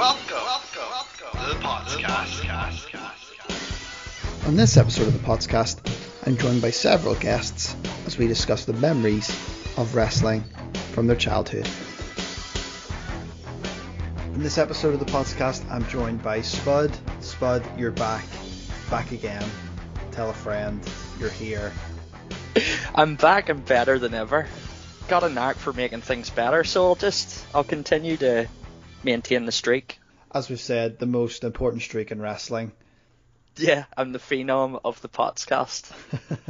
Welcome, welcome, welcome to the podcast. On this episode of the podcast, I'm joined by several guests as we discuss the memories of wrestling from their childhood. In this episode of the podcast, I'm joined by Spud. Spud, you're back, back again. Tell a friend you're here. I'm back and better than ever. Got a knack for making things better, so I'll just I'll continue to maintain the streak. As we've said, the most important streak in wrestling. Yeah, I'm the phenom of the podcast.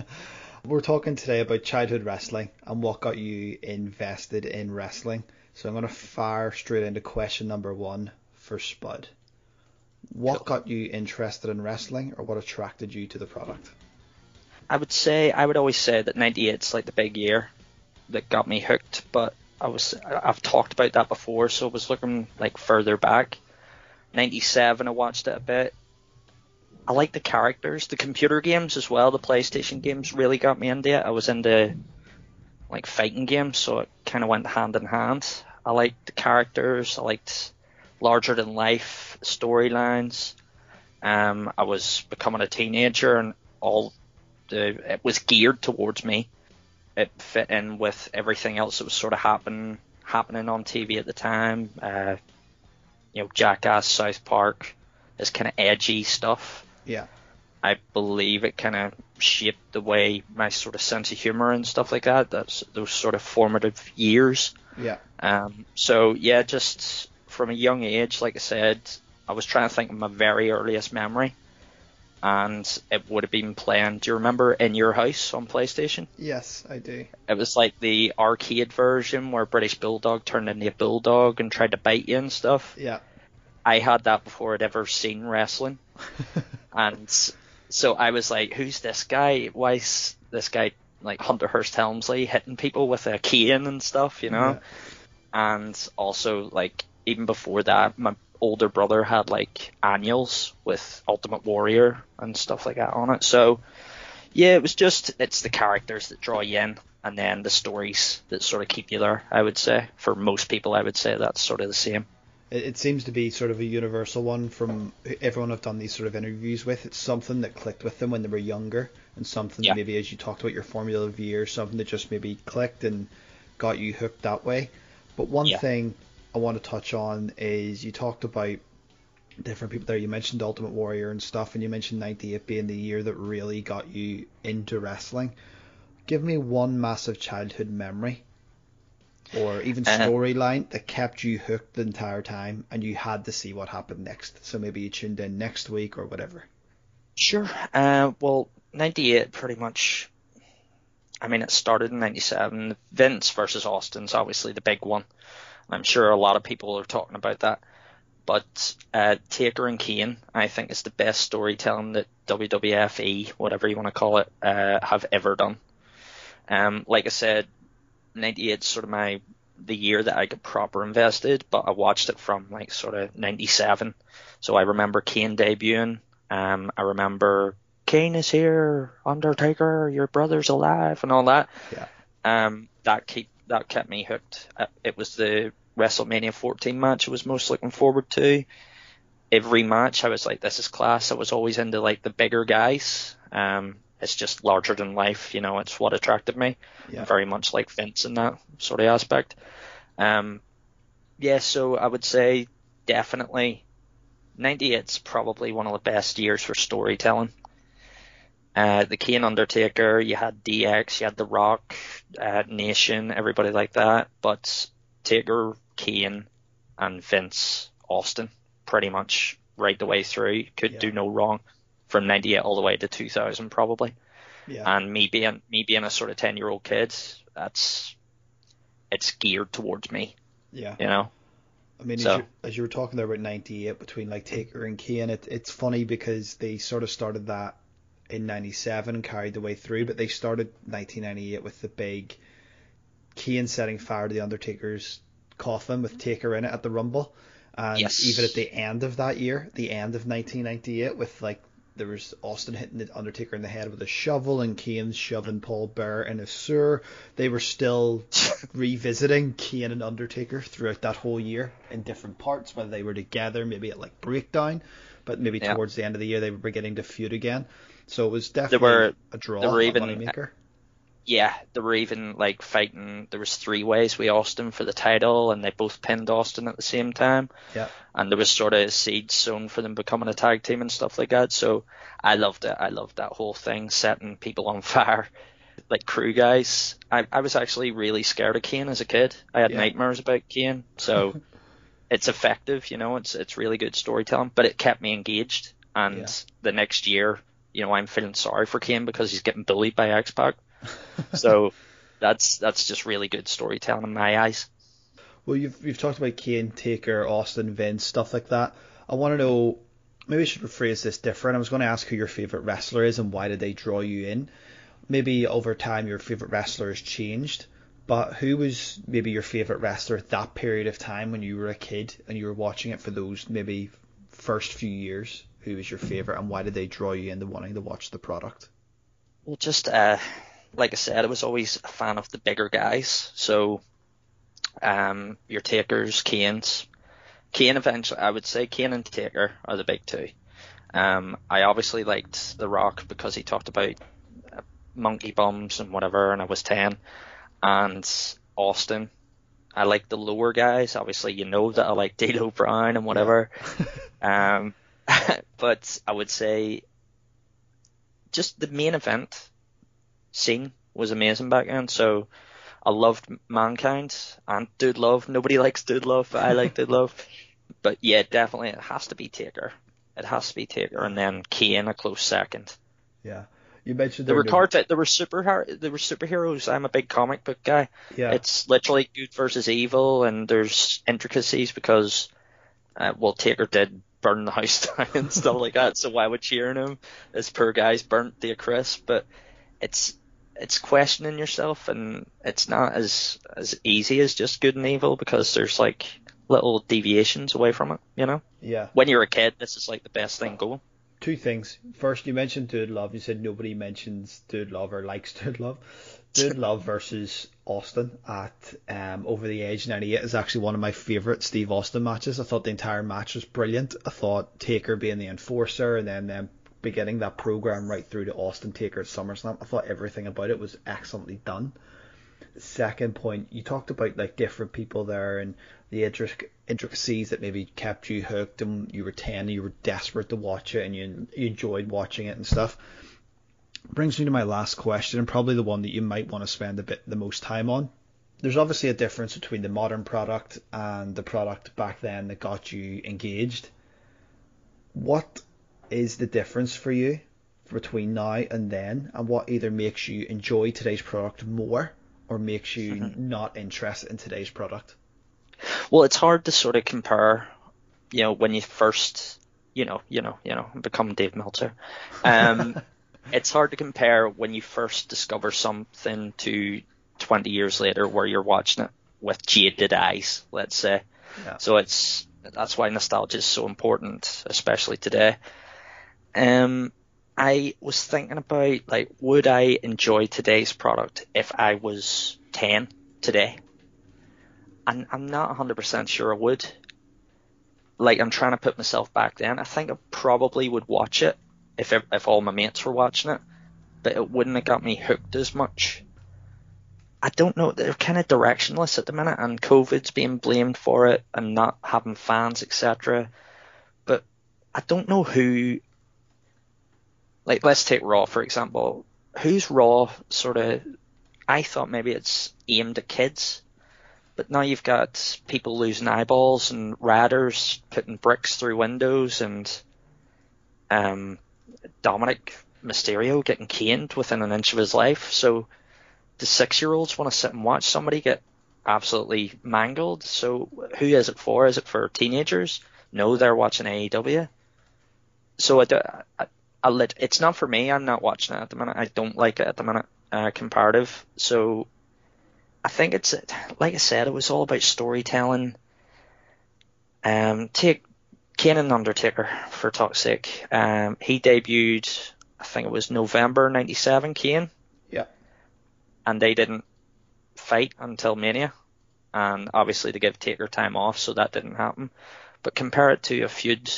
We're talking today about childhood wrestling and what got you invested in wrestling. So I'm going to fire straight into question number one for Spud. What Cool. got you interested in wrestling or what attracted you to the product? I would say I would always say that 98's like the big year that got me hooked, but I was I've talked about that before, so I was looking like further back. 97 I watched it a bit. I like the characters, the computer games as well, the PlayStation games really got me into it. I was into like fighting games, so it kind of went hand in hand. I liked the characters, I liked larger than life storylines. Um, I was becoming a teenager and all the it was geared towards me. It fit in with everything else that was sort of happen happening on TV at the time. Uh, you know, Jackass, South Park, this kind of edgy stuff. Yeah. I believe it kind of shaped the way my sort of sense of humor and stuff like that. That's those sort of formative years. Yeah. Um, so yeah, just from a young age, like I said, I was trying to think of my very earliest memory, and it would have been playing. Do you remember In Your House on PlayStation? Yes, I do. It was like the arcade version where British Bulldog turned into a bulldog and tried to bite you and stuff. Yeah. I had that before I'd ever seen wrestling, and so I was like, "Who's this guy? Why is this guy like Hunter Hearst Helmsley hitting people with a cane and stuff?" You know. And also, like even before that, my older brother had like annuals with Ultimate Warrior and stuff like that on it. So yeah, it was just it's the characters that draw you in, and then the stories that sort of keep you there. I would say for most people, I would say that's sort of the same. It, seems to be sort of a universal one from everyone I've done these sort of interviews with. It's something that clicked with them when they were younger, and something Yeah. that maybe as you talked about your formula of year, something that just maybe clicked and got you hooked that way. But one Yeah. thing I want to touch on is you talked about different people there. You mentioned Ultimate Warrior and stuff, and you mentioned 98 being the year that really got you into wrestling. Give me one massive childhood memory or even Uh, storyline that kept you hooked the entire time and you had to see what happened next. So maybe you tuned in next week or whatever. Sure. Uh, well, 98 pretty much. I mean, it started in 97. Vince versus Austin's obviously the big one. I'm sure a lot of people are talking about that. But uh, Taker and Kane, I think, is the best storytelling that WWFE, whatever you want to call it, uh, have ever done. Um, like I said, 98 is sort of my the year that I got proper invested, but I watched it from like sort of 97. So I remember Kane debuting. Um, I remember Kane is here, Undertaker, your brother's alive, and all that. Yeah. Um, that keep that kept me hooked. Uh, It was the WrestleMania 14 match I was most looking forward to. Every match I was like, this is class. I was always into like the bigger guys. Um, it's just larger than life, you know. It's what attracted me. Yeah. Very much like Vince in that sort of aspect. Um, yeah, so I would say definitely 98's probably one of the best years for storytelling. Uh, the Kane Undertaker, you had DX, you had The Rock, uh, Nation, everybody like that. But Taker, Kane, and Vince Austin, pretty much right the way through, could Yeah. do no wrong from 98 all the way to 2000 probably. Yeah. And me being me being a sort of 10 year old kid, that's it's geared towards me, yeah. you know. I mean, So- as, you, as you were talking there about 98 between like Taker and Kane, it, it's funny because they sort of started that in 97 and carried the way through, but they started 1998 with the big Kane setting fire to the Undertaker's coffin with Taker in it at the Rumble. And Yes. even at the end of that year, the end of 1998, with like there was Austin hitting the Undertaker in the head with a shovel and Kane shoving Paul Bearer in a sewer. They were still revisiting Kane and Undertaker throughout that whole year in different parts, whether they were together, maybe at like breakdown, but maybe Yeah. towards the end of the year they were beginning to feud again. So it was definitely were- a draw, there were even-. Yeah, they were even like fighting. There was three ways with Austin for the title, and they both pinned Austin at the same time. Yeah. And there was sort of seeds sown for them becoming a tag team and stuff like that. So I loved it. I loved that whole thing, setting people on fire, like crew guys. I I was actually really scared of Kane as a kid. I had Yeah. nightmares about Kane. So it's effective, you know. It's it's really good storytelling, but it kept me engaged. And Yeah. the next year, you know, I'm feeling sorry for Kane because he's getting bullied by X Pac. So that's that's just really good storytelling in my eyes. Well, you've you've talked about Kane, Taker, Austin, Vince, stuff like that. I want to know. Maybe I should rephrase this different. I was going to ask who your favorite wrestler is and why did they draw you in. Maybe over time your favorite wrestler has changed, but who was maybe your favorite wrestler at that period of time when you were a kid and you were watching it for those maybe first few years? Who was your favorite and why did they draw you into wanting to watch the product? Well, just uh, like I said, I was always a fan of the bigger guys. So, um, your Takers, Kane's, Kane eventually, I would say Kane and Taker are the big two. Um, I obviously liked The Rock because he talked about uh, monkey bums and whatever, and I was ten. And Austin, I like the lower guys. Obviously, you know that I like D'Lo Brown and whatever. Um, but I would say just the main event scene was amazing back then. So I loved Mankind and Dude Love. Nobody likes Dude Love, but I like Dude Love. But yeah, definitely it has to be Taker. It has to be Taker, and then Kane a close second. Yeah. You mentioned There were no- cards. There were super. There were superheroes. I'm a big comic book guy. Yeah. It's literally good versus evil, and there's intricacies because, uh, well, Taker did burn the house down and stuff like that. So why would cheering him? This poor guy's burnt a crisp. But it's it's questioning yourself, and it's not as as easy as just good and evil because there's like little deviations away from it. You know, yeah. when you're a kid, this is like the best thing going. two things. First, you mentioned Dude Love. You said nobody mentions Dude Love or likes Dude Love. Dude Love versus Austin at um, Over the Edge 98 is actually one of my favourite Steve Austin matches. I thought the entire match was brilliant. I thought Taker being the enforcer and then them beginning that program right through to Austin Taker at SummerSlam. I thought everything about it was excellently done. Second point, you talked about like different people there and the intric- intricacies that maybe kept you hooked and you were 10 and you were desperate to watch it and you, you enjoyed watching it and stuff. Brings me to my last question and probably the one that you might want to spend a bit the most time on. There's obviously a difference between the modern product and the product back then that got you engaged. What is the difference for you between now and then and what either makes you enjoy today's product more or makes you not interested in today's product? Well, it's hard to sort of compare, you know, when you first, you know, you know, you know, become Dave Meltzer. Um, it's hard to compare when you first discover something to 20 years later where you're watching it with jaded eyes, let's say. Yeah. So it's that's why nostalgia is so important, especially today. Um, I was thinking about like, would I enjoy today's product if I was 10 today? And I'm not 100% sure I would. Like, I'm trying to put myself back then. I think I probably would watch it if if all my mates were watching it, but it wouldn't have got me hooked as much. I don't know. They're kind of directionless at the minute, and COVID's being blamed for it, and not having fans, etc. But I don't know who. Like, let's take Raw for example. Who's Raw sort of? I thought maybe it's aimed at kids, but now you've got people losing eyeballs and radders putting bricks through windows, and um, Dominik Mysterio getting caned within an inch of his life. So the six year olds want to sit and watch somebody get absolutely mangled. So who is it for? Is it for teenagers? No, they're watching AEW. So I, do- I, It's not for me. I'm not watching it at the minute. I don't like it at the minute. Uh, comparative. So I think it's like I said, it was all about storytelling. Um, take Kane and Undertaker, for talk's sake. Um, he debuted, I think it was November '97. Kane. Yeah. And they didn't fight until Mania, and obviously to give Taker time off, so that didn't happen. But compare it to a feud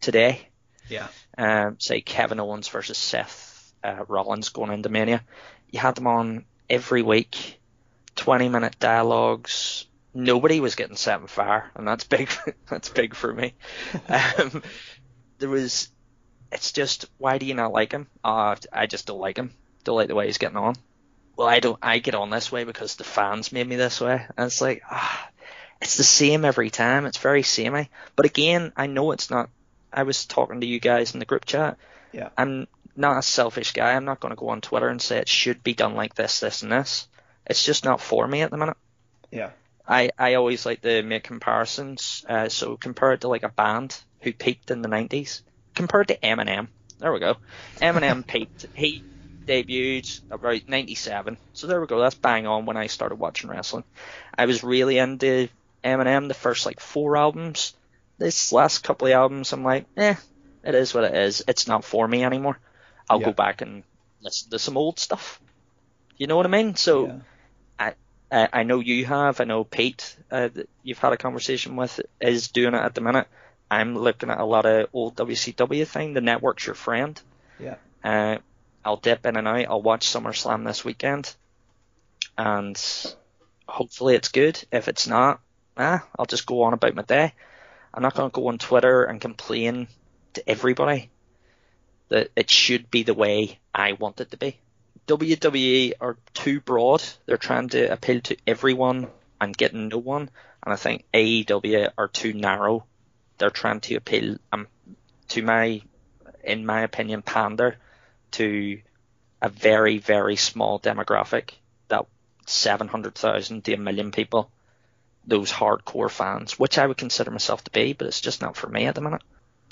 today. Yeah. Um, say Kevin Owens versus Seth uh, Rollins going into Mania. You had them on every week, 20 minute dialogues. Nobody was getting set on fire, and that's big. that's big for me. um, there was. It's just why do you not like him? Uh, I just don't like him. Don't like the way he's getting on. Well, I don't. I get on this way because the fans made me this way, and it's like ah, it's the same every time. It's very samey. But again, I know it's not. I was talking to you guys in the group chat. Yeah. I'm not a selfish guy. I'm not going to go on Twitter and say it should be done like this, this, and this. It's just not for me at the minute. Yeah. I, I always like to make comparisons. Uh, so compare it to like a band who peaked in the 90s. Compared to Eminem. There we go. Eminem peaked. He debuted about 97. So there we go. That's bang on when I started watching wrestling. I was really into Eminem the first like four albums. This last couple of albums, I'm like, eh, it is what it is. It's not for me anymore. I'll Yeah. go back and listen to some old stuff. You know what I mean? So Yeah. I, I know you have. I know Pete, uh, that you've had a conversation with, is doing it at the minute. I'm looking at a lot of old WCW thing. The network's your friend. Yeah. Uh, I'll dip in and out. I'll watch SummerSlam this weekend, and hopefully it's good. If it's not, ah, I'll just go on about my day. I'm not going to go on Twitter and complain to everybody that it should be the way I want it to be. WWE are too broad. They're trying to appeal to everyone and getting no one. And I think AEW are too narrow. They're trying to appeal, um, to my, in my opinion, pander to a very, very small demographic. That 700,000 to a million people. Those hardcore fans, which I would consider myself to be, but it's just not for me at the minute.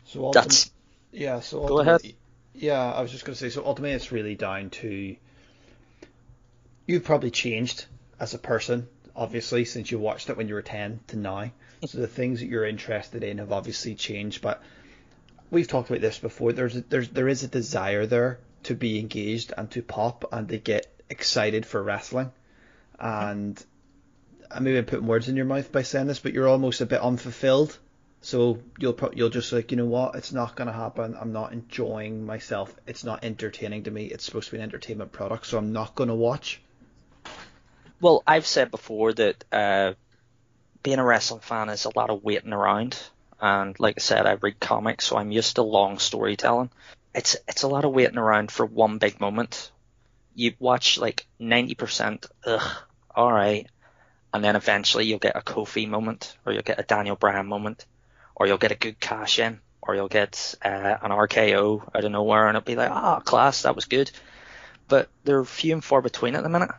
So ultim- That's yeah. So Go ahead. ultimately- Yeah, I was just going to say. So ultimately, it's really down to you've probably changed as a person, obviously, since you watched it when you were ten to now. so the things that you're interested in have obviously changed. But we've talked about this before. There's a, there's there is a desire there to be engaged and to pop and to get excited for wrestling. Mm-hmm. And I maybe I'm putting words in your mouth by saying this, but you're almost a bit unfulfilled. So you'll pro- you'll just like you know what it's not gonna happen. I'm not enjoying myself. It's not entertaining to me. It's supposed to be an entertainment product, so I'm not gonna watch. Well, I've said before that uh, being a wrestling fan is a lot of waiting around, and like I said, I read comics, so I'm used to long storytelling. It's it's a lot of waiting around for one big moment. You watch like ninety percent, ugh, all right, and then eventually you'll get a Kofi moment, or you'll get a Daniel Bryan moment, or you'll get a good cash in, or you'll get uh, an RKO out of nowhere, and it'll be like, ah, class, that was good. But they're few and far between at the minute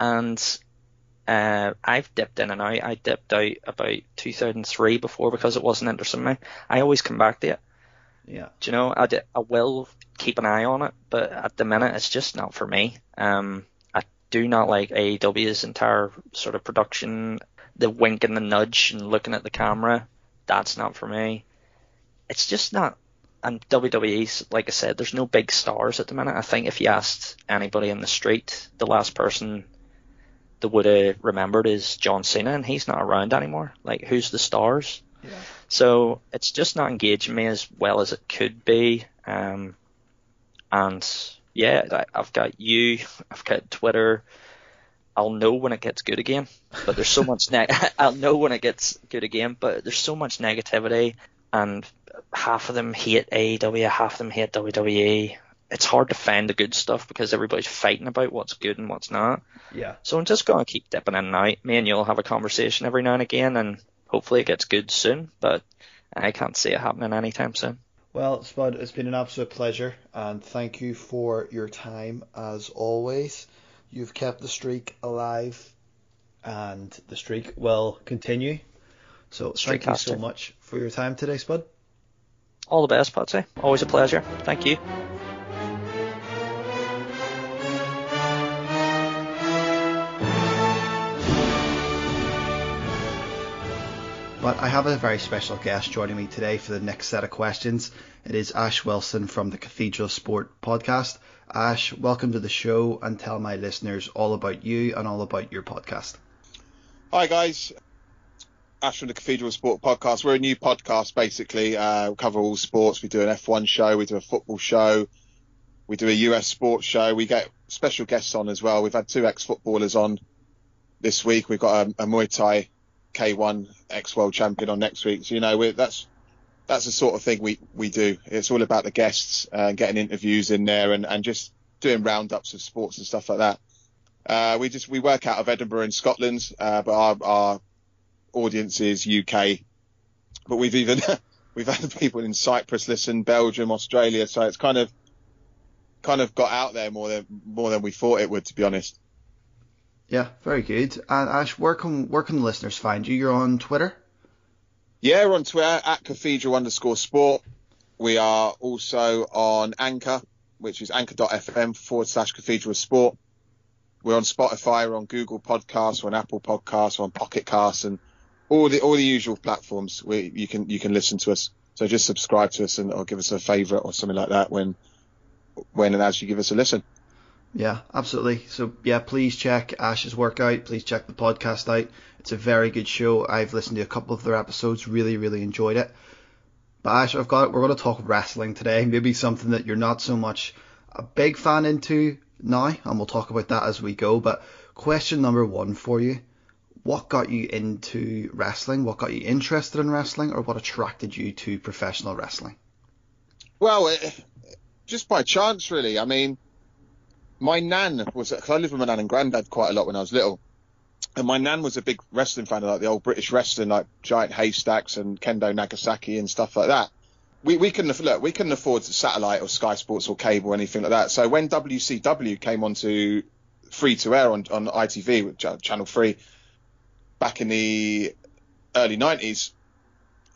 and uh, I've dipped in and out. I dipped out about 2003 before because it wasn't interesting me. I always come back to it. Yeah. Do you know? I, I will keep an eye on it, but at the minute it's just not for me. Um, do not like AEW's entire sort of production, the wink and the nudge and looking at the camera. That's not for me. It's just not. And WWE's, like I said, there's no big stars at the minute. I think if you asked anybody in the street, the last person that would have remembered is John Cena, and he's not around anymore. Like, who's the stars? Yeah. So it's just not engaging me as well as it could be. Um, and yeah, I- I've got you, I've got Twitter. I'll know when it gets good again, but there's so much. Ne- I'll know when it gets good again, but there's so much negativity, and half of them hate AEW, half of them hate WWE. It's hard to find the good stuff because everybody's fighting about what's good and what's not. Yeah. So I'm just going to keep dipping in and out. Me and you'll have a conversation every now and again, and hopefully it gets good soon. But I can't see it happening anytime soon. Well, Spud, it's been an absolute pleasure, and thank you for your time as always. You've kept the streak alive, and the streak will continue. So thank you so much for your time today, Spud. All the best, Patsy. Always a pleasure. Thank you. But I have a very special guest joining me today for the next set of questions. It is Ash Wilson from the Cathedral Sport podcast. Ash, welcome to the show and tell my listeners all about you and all about your podcast. Hi guys, Ash from the Cathedral Sport podcast. We're a new podcast basically. Uh, we cover all sports. We do an F1 show, we do a football show, we do a US sports show. We get special guests on as well. We've had two ex-footballers on this week. We've got a, a Muay Thai K1 ex-world champion on next week. So you know that's that's the sort of thing we we do. It's all about the guests and uh, getting interviews in there and and just doing roundups of sports and stuff like that. Uh, we just we work out of Edinburgh in Scotland, uh, but our, our audience is UK. But we've even we've had people in Cyprus listen, Belgium, Australia. So it's kind of kind of got out there more than more than we thought it would, to be honest. Yeah, very good. And Ash, where can where can the listeners find you? You're on Twitter. Yeah, we're on Twitter at cathedral underscore sport. We are also on Anchor, which is anchor.fm forward slash cathedral sport. We're on Spotify, we're on Google Podcasts, we're on Apple Podcasts, we're on Pocket Casts, and all the all the usual platforms where you can you can listen to us. So just subscribe to us and or give us a favourite or something like that when when and as you give us a listen. Yeah, absolutely. So yeah, please check Ash's workout. Please check the podcast out. It's a very good show. I've listened to a couple of their episodes. Really, really enjoyed it. But Ash, I've got we're going to talk wrestling today. Maybe something that you're not so much a big fan into now, and we'll talk about that as we go. But question number one for you: What got you into wrestling? What got you interested in wrestling, or what attracted you to professional wrestling? Well, it, just by chance, really. I mean, my nan was, cause I lived with my nan and granddad quite a lot when I was little. And my nan was a big wrestling fan of like the old British wrestling, like Giant Haystacks and Kendo Nagasaki and stuff like that. We, we couldn't look, we couldn't afford satellite or Sky Sports or cable or anything like that. So when WCW came onto free to air on, on ITV, uh, Channel 3, back in the early 90s,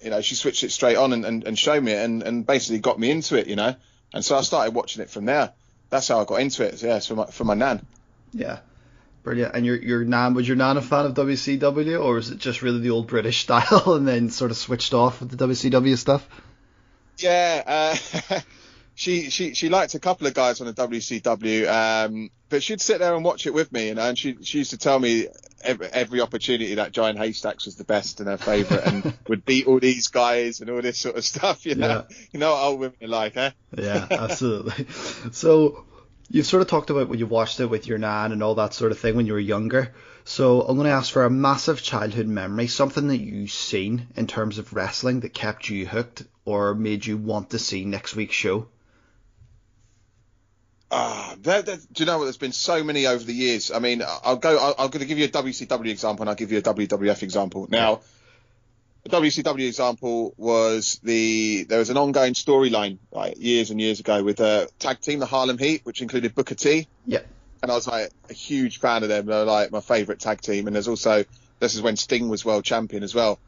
you know, she switched it straight on and, and, and showed me it and, and basically got me into it, you know. And so I started watching it from there. That's how I got into it. So yeah, for my for my nan. Yeah, brilliant. And your your nan was your nan a fan of WCW, or was it just really the old British style, and then sort of switched off with the WCW stuff? Yeah, uh, she she she liked a couple of guys on the WCW, um, but she'd sit there and watch it with me, you know, and she she used to tell me every, every opportunity that Giant Haystacks was the best and her favourite, and would beat all these guys and all this sort of stuff. You know, yeah. you know what old women are like, eh? Yeah, absolutely. so you've sort of talked about when you watched it with your nan and all that sort of thing when you were younger. So I'm going to ask for a massive childhood memory, something that you've seen in terms of wrestling that kept you hooked or made you want to see next week's show. Ah, there, there, do you know what? There's been so many over the years. I mean, I'll go. i am going to give you a WCW example, and I'll give you a WWF example. Now, the WCW example was the there was an ongoing storyline like years and years ago with a tag team, the Harlem Heat, which included Booker T. Yeah. And I was like a huge fan of them. They're like my favourite tag team. And there's also this is when Sting was world champion as well.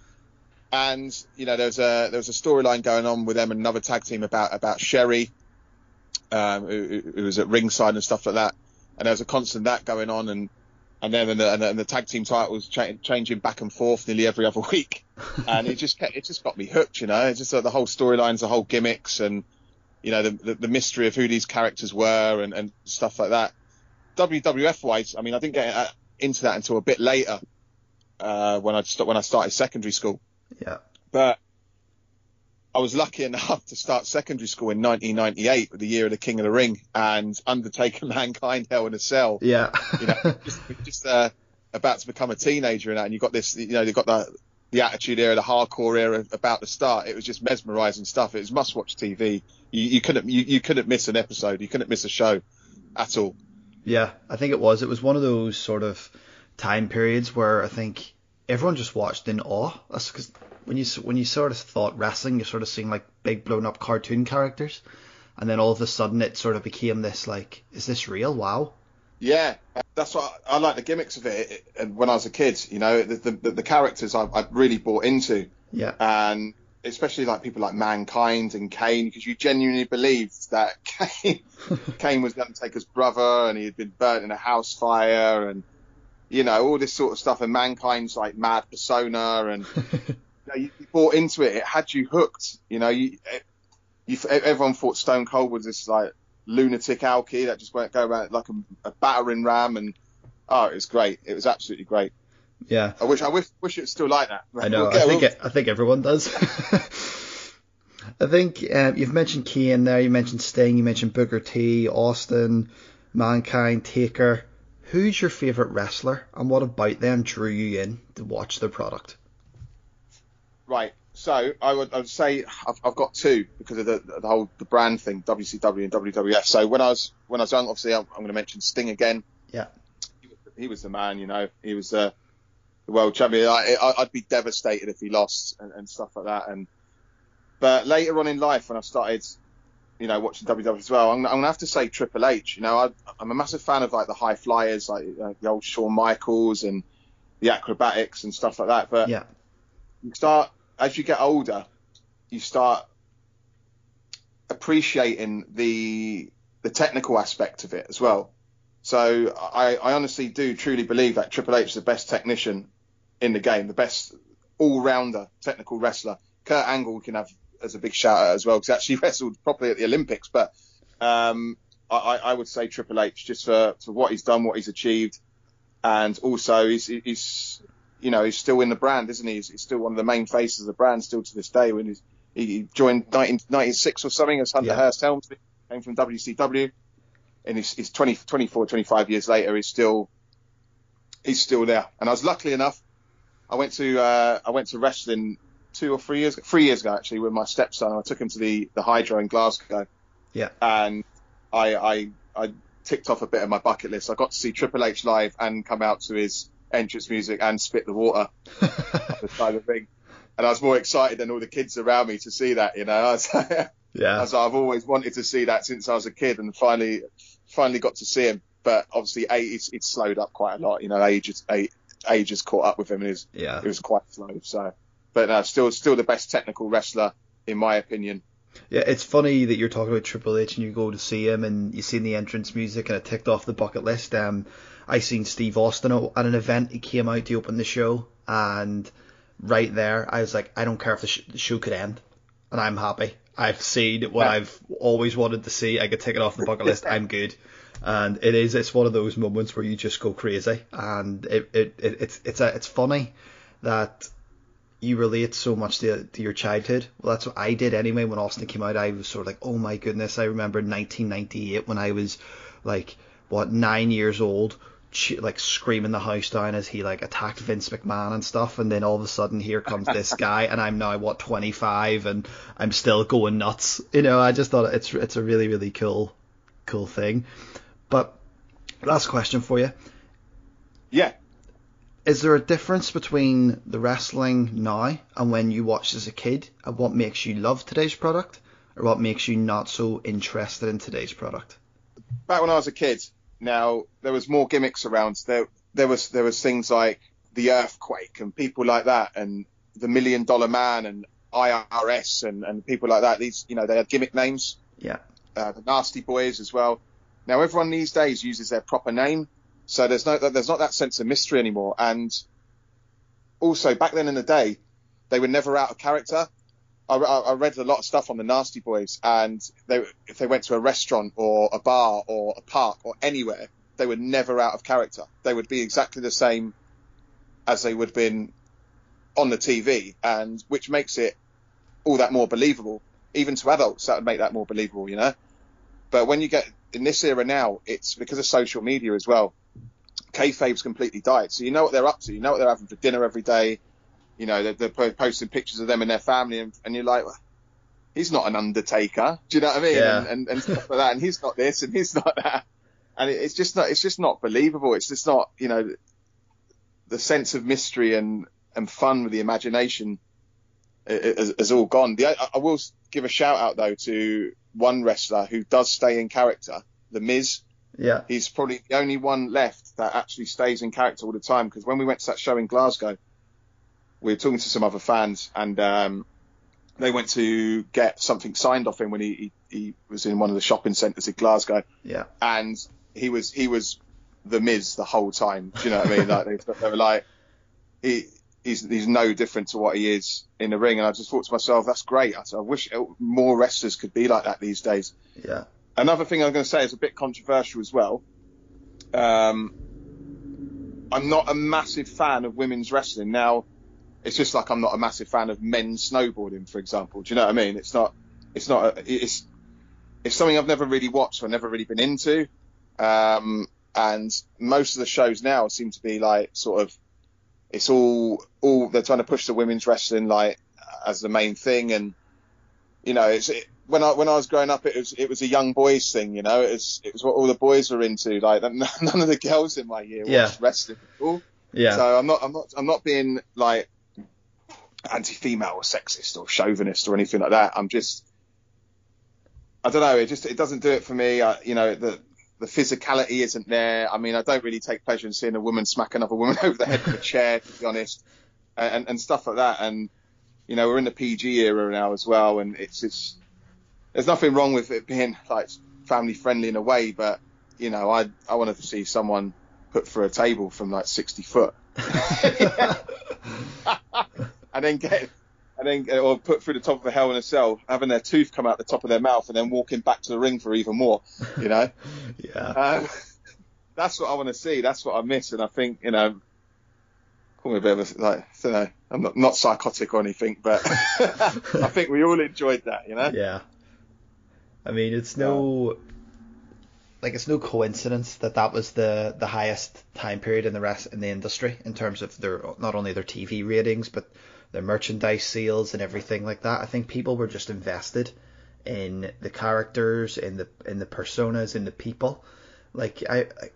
And you know there was a there was a storyline going on with them and another tag team about about Sherri um, who, who, was at ringside and stuff like that. And there was a constant that going on, and and then and the, and the, and the tag team titles cha- changing back and forth nearly every other week, and it just kept, it just got me hooked, you know. It's just like the whole storylines, the whole gimmicks, and you know the, the, the mystery of who these characters were and and stuff like that. WWF wise, I mean, I didn't get uh, into that until a bit later uh, when I st- when I started secondary school. Yeah. But I was lucky enough to start secondary school in 1998, the year of the King of the Ring, and Undertaker, Mankind, Hell in a Cell. Yeah. you know, just, just uh, about to become a teenager and that, and you got this, you know, you got the the attitude era, the hardcore era about to start. It was just mesmerising stuff. It was must-watch TV. You, you couldn't you, you couldn't miss an episode. You couldn't miss a show at all. Yeah, I think it was. It was one of those sort of time periods where I think everyone just watched in awe. That's because when you when you sort of thought wrestling, you're sort of seeing like big blown up cartoon characters, and then all of a sudden it sort of became this like, is this real? Wow. Yeah, that's what I, I like the gimmicks of it. And when I was a kid, you know, the the, the characters I, I really bought into. Yeah. And especially like people like Mankind and Kane, because you genuinely believed that Kane Kane was the Undertaker's brother, and he had been burnt in a house fire, and you know all this sort of stuff. And Mankind's like mad persona, and know, you you bought into it. It had you hooked. You know, you, you everyone thought Stone Cold was this like lunatic alky that just went go around like a, a battering ram, and oh, it was great. It was absolutely great. Yeah, I wish I wish wish it was still like that. I know. We'll I think it, I think everyone does. I think um, you've mentioned Kane there. You mentioned Sting. You mentioned Booker T, Austin, Mankind, Taker. Who's your favorite wrestler, and what about them drew you in to watch their product? Right. So I would, I would say I've, I've got two because of the, the whole the brand thing, WCW and WWF. So when I was when I was young, obviously I'm, I'm going to mention Sting again. Yeah. He was, he was the man, you know. He was uh, the world champion. I, I, I'd be devastated if he lost and, and stuff like that. And but later on in life, when I started, you know, watching WWF as well, I'm, I'm going to have to say Triple H. You know, I, I'm a massive fan of like the high flyers, like uh, the old Shawn Michaels and the acrobatics and stuff like that. But Yeah. you start as you get older, you start appreciating the the technical aspect of it as well. So I, I honestly do truly believe that Triple H is the best technician in the game, the best all rounder technical wrestler. Kurt Angle can have as a big shout out as well because actually wrestled properly at the Olympics. But um, I, I I would say Triple H just for, for what he's done, what he's achieved, and also he's, he's you know he's still in the brand, isn't he? He's, he's still one of the main faces of the brand still to this day. When he's, he joined 1996 or something as Hunter Yeah. Hearst Helmsley, came from WCW, and he's, he's 20, 24, 25 years later, he's still he's still there. And I was lucky enough. I went to uh, I went to wrestling two or three years three years ago actually with my stepson. I took him to the the Hydro in Glasgow. Yeah. And I I I ticked off a bit of my bucket list. I got to see Triple H live and come out to his entrance music and spit the water the side of the ring. And I was more excited than all the kids around me to see that. You know, I was, I yeah. was like, I've always wanted to see that since I was a kid, and finally finally got to see him. But obviously, age it's, it's slowed up quite a lot. You know, age is- age, age has caught up with him, and it's Yeah. it was quite slow. So, but no, still still the best technical wrestler in my opinion. Yeah, it's funny that you're talking about Triple H and you go to see him and you seen the entrance music and it ticked off the bucket list. Um, I seen Steve Austin at an event. He came out to open the show and right there I was like, I don't care if the, sh- the show could end, and I'm happy. I've seen what Yeah. I've always wanted to see. I could take it off the bucket list. I'm good. And it is. It's one of those moments where you just go crazy, and it, it, it it's it's a, it's funny that you relate so much to, to your childhood. Well, that's what I did anyway. When Austin came out, I was sort of like, oh my goodness. I remember 1998 when I was like, what, nine years old, ch- like screaming the house down as he like attacked Vince McMahon and stuff. And then all of a sudden, here comes this guy, and I'm now what 25, and I'm still going nuts. You know, I just thought it's it's a really really cool cool thing. But last question for you Yeah, is there a difference between the wrestling now and when you watched as a kid and what makes you love today's product or what makes you not so interested in today's product back when I was a kid, now there was more gimmicks around. There there was there was things like the earthquake and people like that, and the Million Dollar Man and IRS and and people like that. These you know they had gimmick names. yeah uh, the Nasty Boys as well. Now everyone these days uses their proper name, so there's no there's not that sense of mystery anymore. And also back then in the day, they were never out of character. I, I read a lot of stuff on the Nasty Boys, and they if they went to a restaurant or a bar or a park or anywhere, they were never out of character. They would be exactly the same as they would have been on the TV, and which makes it all that more believable. Even to adults, that would make that more believable, you know. But when you get in this era now, it's because of social media as well. Kayfabe's completely died, so you know what they're up to. You know what they're having for dinner every day. You know they're, they're posting pictures of them and their family, and, and you're like, well, he's not an undertaker. Do you know what I mean? Yeah. And, and, and stuff like that. And he's not this, and he's not that. And it, it's just not. It's just not believable. It's just not. You know, the sense of mystery and and fun with the imagination has, has all gone. The, I, I will give a shout out though to one wrestler who does stay in character, The Miz. Yeah He's probably the only one left that actually stays in character all the time. Because when we went to that show in Glasgow, we were talking to some other fans, and um, they went to get something signed off him when he, he, he was in one of the shopping centres in Glasgow, yeah and he was he was the Miz the whole time. Do you know what I mean? Like they, they were like he he's he's no different to what he is in the ring. And I just thought to myself, that's great. I, I wish more wrestlers could be like that these days. Yeah. Another thing I'm going to say is a bit controversial as well. Um, I'm not a massive fan of women's wrestling. Now, it's just like I'm not a massive fan of men's snowboarding, for example. Do you know what I mean? It's not, it's not, a, it's, it's something I've never really watched or never really been into. Um, and most of the shows now seem to be like sort of, it's all, all they're trying to push the women's wrestling like as the main thing. And, you know, it's, it, when I when I was growing up, it was it was a young boys thing, you know. It was it was what all the boys were into. Like none of the girls in my year watched Yeah. wrestling at all. Yeah. So I'm not I'm not I'm not being like anti-female or sexist or chauvinist or anything like that. I'm just I don't know. It just it doesn't do it for me. I, you know the the physicality isn't there. I mean, I don't really take pleasure in seeing a woman smack another woman over the head with a chair, to be honest, and, and and stuff like that. And you know, we're in the PG era now as well, and it's it's there's nothing wrong with it being like family friendly in a way, but you know, I I wanted to see someone put through a table from like 60 foot and then get and then get, or put through the top of a hell in a cell, having their tooth come out the top of their mouth, and then walking back to the ring for even more. You know, yeah. um, that's what I want to see. That's what I miss, and I think you know, me a bit of a like, I don't know, I'm not not psychotic or anything, but I think we all enjoyed that. You know. Yeah. I mean, it's no like it's no coincidence that that was the the highest time period in the rest in the industry in terms of their not only their TV ratings but their merchandise sales and everything like that. I think people were just invested in the characters, in the in the personas, in the people. Like I, I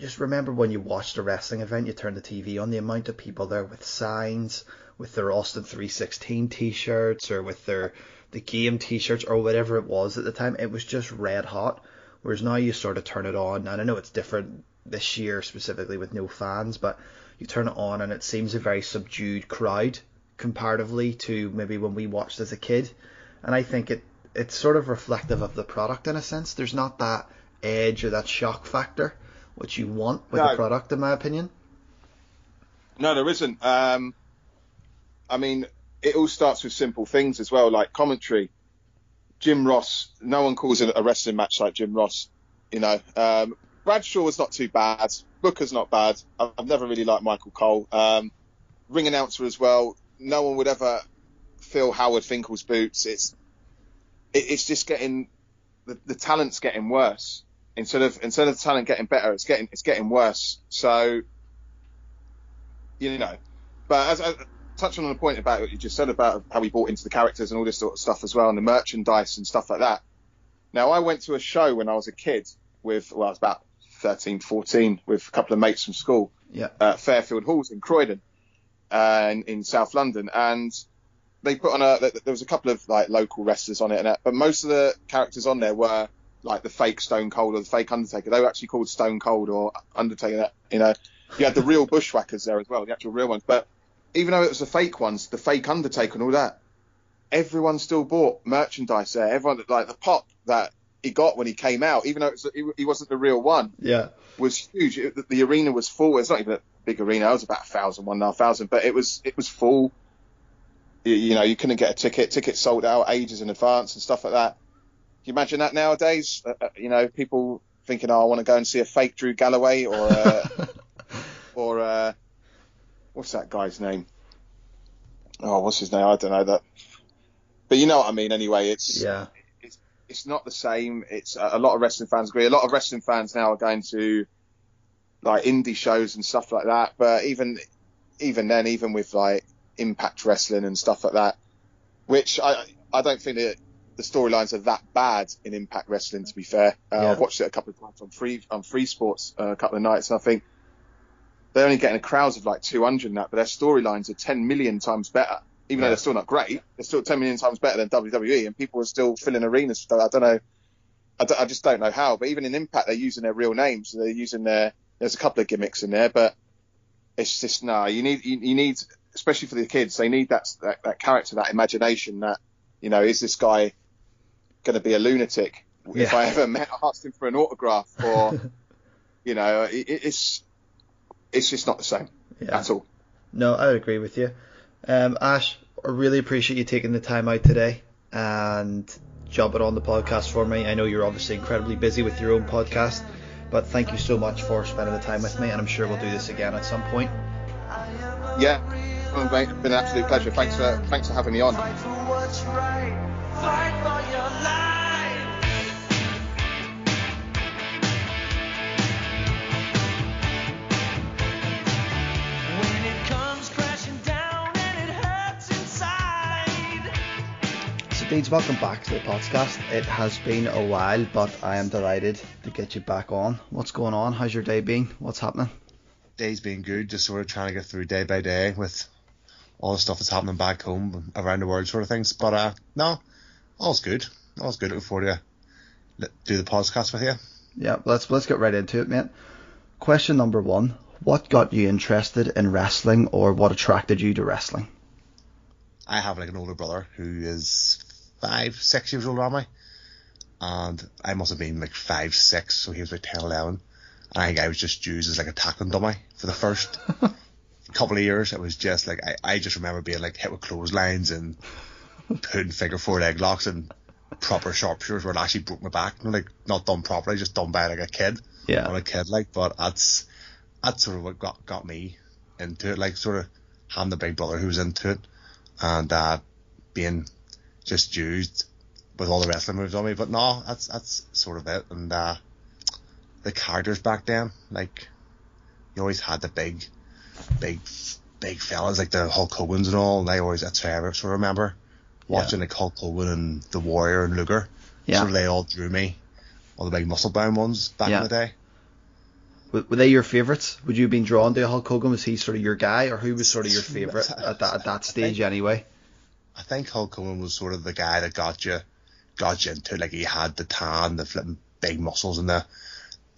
just remember when you watched a wrestling event, you turned the TV on, the amount of people there with signs, with their Austin 316 t-shirts or with their the game t-shirts or whatever it was at the time, it was just red hot. Whereas now you sort of turn it on, and I know it's different this year specifically with no fans, but you turn it on and it seems a very subdued crowd comparatively to maybe when we watched as a kid. And I think it it's sort of reflective of the product in a sense. There's not that edge or that shock factor which you want with No. the product, in my opinion. No, there isn't. Um, I mean, it all starts with simple things as well, like commentary. Jim Ross, no one calls it a wrestling match like Jim Ross. You know, um, Bradshaw was not too bad. Booker's not bad. I've I've never really liked Michael Cole. Um, ring announcer as well. No one would ever fill Howard Finkel's boots. It's it, it's just getting the, the talent's getting worse instead of instead of talent getting better. It's getting it's getting worse. So you know, but as, as touching on the point about what you just said about how we bought into the characters and all this sort of stuff as well, and the merchandise and stuff like that. Now, I went to a show when I was a kid with, well, I was about 13, 14, with a couple of mates from school Yeah. at Fairfield Halls in Croydon, uh, in, in South London, and they put on a. There was a couple of like local wrestlers on it, and but most of the characters on there were like the fake Stone Cold or the fake Undertaker. They were actually called Stone Cold or Undertaker. You know, you had the real Bushwhackers there as well, the actual real ones. But even though it was the fake ones, the fake Undertaker and all that, everyone still bought merchandise there. Everyone like the pop that he got when he came out, even though it was, he, he wasn't the real one, Yeah. was huge. It, the, the arena was full. It's not even a big arena. It was about a thousand, one and a half thousand, but it was it was full. You, you know, you couldn't get a ticket. Tickets sold out ages in advance and stuff like that. You imagine that nowadays? Uh, uh, you know, people thinking, "Oh, I want to go and see a fake Drew Galloway or uh, or uh, what's that guy's name? Oh, what's his name? I don't know that. But you know what I mean. Anyway, it's yeah. it's it's not the same. It's a lot of wrestling fans agree. A lot of wrestling fans now are going to like indie shows and stuff like that. But even even then, even with like Impact Wrestling and stuff like that, which I I don't think that the storylines are that bad in Impact Wrestling. To be fair, uh, Yeah. I've watched it a couple of times on free on Free Sports uh, a couple of nights, and I think they're only getting a crowd of like 200 and that, but their storylines are 10 million times better. Even though they're still not great, they're still 10 million times better than WWE, and people are still filling arenas. I don't know. I, don't- I just don't know how. But even in Impact, they're using their real names. They're using their. There's a couple of gimmicks in there, but it's just no. You need you, you need, especially for the kids, they need that, that that character, that imagination. That you know, is this guy going to be a lunatic? If I ever met, asked him for an autograph, or you know, it, it's it's just not the same Yeah. at all. No, I would agree with you. Um, Ash, I really appreciate you taking the time out today and jumping on the podcast for me. I know you're obviously incredibly busy with your own podcast, but thank you so much for spending the time with me, and I'm sure we'll do this again at some point. Yeah, well, mate, it's been an absolute pleasure. Thanks for thanks for having me on. Fight for what's right. Fight for your life. When it comes crashing down and it hurts inside. So, Deeds, welcome back to the podcast. It has been a while, but I am delighted to get you back on. What's going on? How's your day been? What's happening? Day's been good, just sort of trying to get through day by day with all the stuff that's happening back home, around the world, sort of things. But uh, no, all's good. All's good. Looking forward to do the podcast with you. Yeah, let's let's get right into it, mate. Question number one: What got you interested in wrestling, or what attracted you to wrestling? I have like an older brother who is five, six years older than me, and I must have been like five, six, so he was like 10, 11. And I think I was just used as like a tackling dummy for the first couple of years. It was just like I, I just remember being like hit with clotheslines and putting figure four leg locks and proper sharpshooters where it actually broke my back. You know, like not done properly, just done by like a kid. Yeah. On a kid like, but that's that's sort of what got got me into it. Like sort of having the big brother who was into it and uh being just used with all the wrestling moves on me. But no, that's that's sort of it. And uh the characters back then, like you always had the big big big fellas like the Hulk Hogan's and all, and I always that's what I sort of remember. Watching like Hulk Hogan and the Warrior and Luger. Yeah. Sort of they all drew me. All the big muscle bound ones back Yeah. in the day. Were were they your favourites? Would you have been drawn to Hulk Hogan? Was he sort of your guy, or who was sort of your favourite at that at that stage anyway? I think Hulk Hogan was sort of the guy that got you, got you into it. Like he had the tan, the flipping big muscles, and the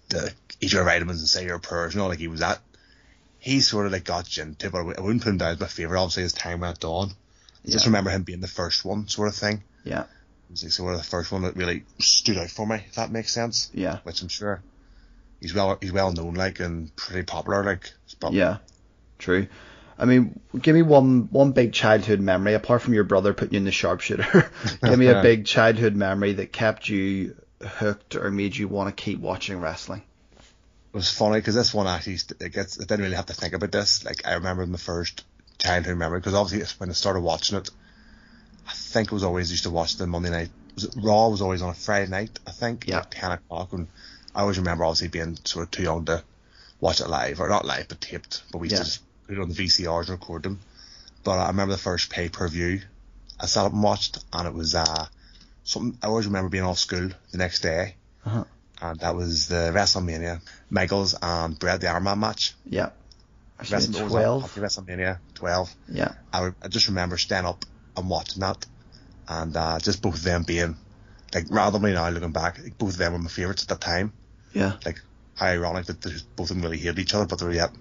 the eat your vitamins and say your prayers. You know, like he was that. He sort of like got you into, it, but I wouldn't put him down as my favorite. Obviously, as time went on, I just remember him being the first one, sort of thing. Yeah, He's like sort of the first one that really stood out for me. If that makes sense. yeah, Which I'm sure he's well he's well known, like and pretty popular, like. But yeah. True. I mean, give me one one big childhood memory apart from your brother putting you in the sharpshooter. give me a big childhood memory that kept you hooked or made you want to keep watching wrestling. it was funny because this one actually it gets I didn't really have to think about this. Like I remember my first childhood memory because obviously when I started watching it, I think it was always used to watch the Monday night. Was it Raw was always on a Friday night? I think Yeah. like ten o'clock. And I always remember obviously being sort of too young to watch it live or not live but taped. But we used Yeah. to just put it on the VCRs and record them. But I remember the first pay per view I sat up and watched, and it was uh something I always remember being off school the next day Uh-huh. and that was the WrestleMania Michaels and Bret the Iron Man match. Yeah. Wrestle- twelve. Happy WrestleMania 12. Yeah. I, I just remember standing up and watching that, and uh, just both of them being like randomly now looking back, like, both of them were my favourites at that time. Yeah. Like how ironic that both of them really hated each other, but they're yet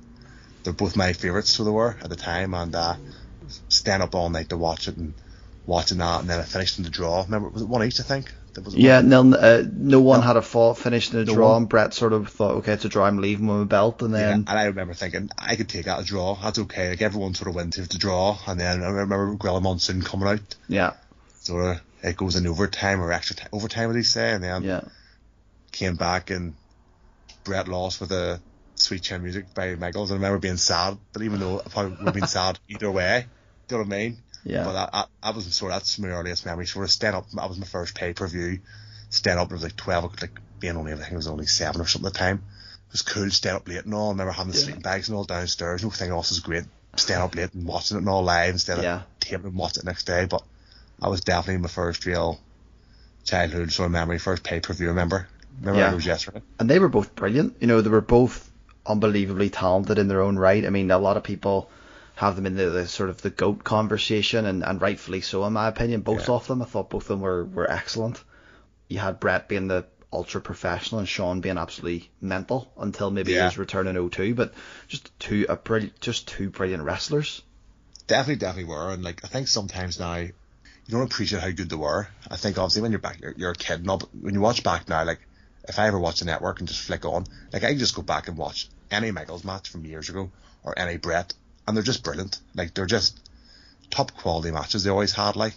they're both my favourites, so they were at the time, and uh, staying up all night to watch it and watching that, and then I finished in the draw. Remember, was it one each? I think. Yeah, no, uh, no one had a fault, finished in a No draw, one. and Bret sort of thought, okay, it's a draw, I'm leaving with my belt, and Yeah, then and I remember thinking I could take out a draw. That's okay. Like everyone sort of went to the draw, and then I remember Gorilla Monsoon coming out. yeah, Sort of it goes in overtime or extra time, overtime, what do you say? And then yeah, came back and Bret lost with a sweet chin music by Michaels. I remember being sad, but even though I probably would have been sad either way, do you know what I mean? Yeah, But I, I, I was sort of that's my earliest memory. Sort of stand up. That was my first pay per view. Stand up. It was like twelve. Like being only I think it was only seven or something at the time. It was cool. Stand up late and all. I remember having the Yeah. sleeping bags and all downstairs. No thing else is great. Stand up late and watching it and all live instead of Yeah. taping and watching it next day. But I was definitely my first real childhood sort of memory. First pay per view. Remember? Remember Yeah. it was yesterday. and they were both brilliant. You know, they were both unbelievably talented in their own right. I mean, a lot of people have them in the, the sort of the goat conversation, and, and rightfully so, in my opinion. Both Yeah. of them, I thought both of them were, were excellent. You had Bret being the ultra professional and Shawn being absolutely mental until maybe Yeah. his return in 02, but just two a brilliant, just two brilliant wrestlers. definitely, definitely were. And like, I think sometimes now you don't appreciate how good they were. I think obviously when you're back, you're, you're a kid, and all, but when you watch back now, like, if I ever watch the network and just flick on, like, I can just go back and watch any Michaels match from years ago or any Bret, and they're just brilliant. Like they're just top quality matches. They always had like.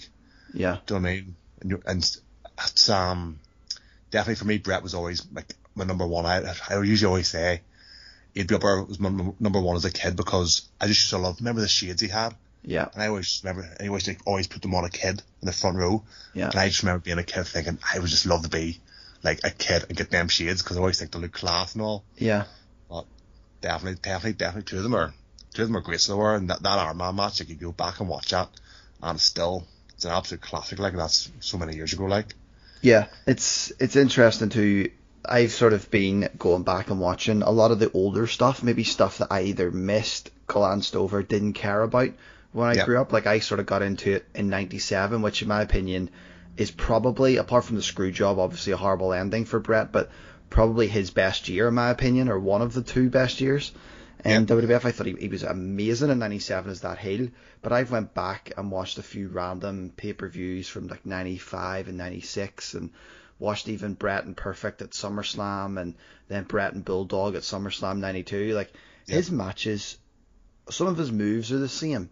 Yeah. Do you know what I mean? And, and it's um definitely for me, Bret was always like my number one. I I usually always say he'd be up there was my number one as a kid because I just used to love. Remember the shades he had, Yeah. and I always remember. I always like, always put them on a kid in the front row. Yeah. And I just remember being a kid thinking I would just love to be like a kid and get them shades because I always think they look class and all. Yeah. But definitely, definitely, definitely two of them are two of them are great. So were, and that that Iron match, like you go back and watch that, and still it's an absolute classic. Like that's so many years ago. Like Yeah, it's it's interesting too. I've sort of been going back and watching a lot of the older stuff, maybe stuff that I either missed, glanced over, didn't care about when I Yeah. grew up. Like I sort of got into it in '97, which in my opinion is probably, apart from the screw job, obviously a horrible ending for Bret, but probably his best year in my opinion, or one of the two best years. In WWF, I thought he, he was amazing in '97 as that heel, but I've went back and watched a few random pay-per-views from like '95 and '96, and watched even Bret and Perfect at SummerSlam, and then Bret and Bulldog at SummerSlam '92. Like his matches, some of his moves are the same,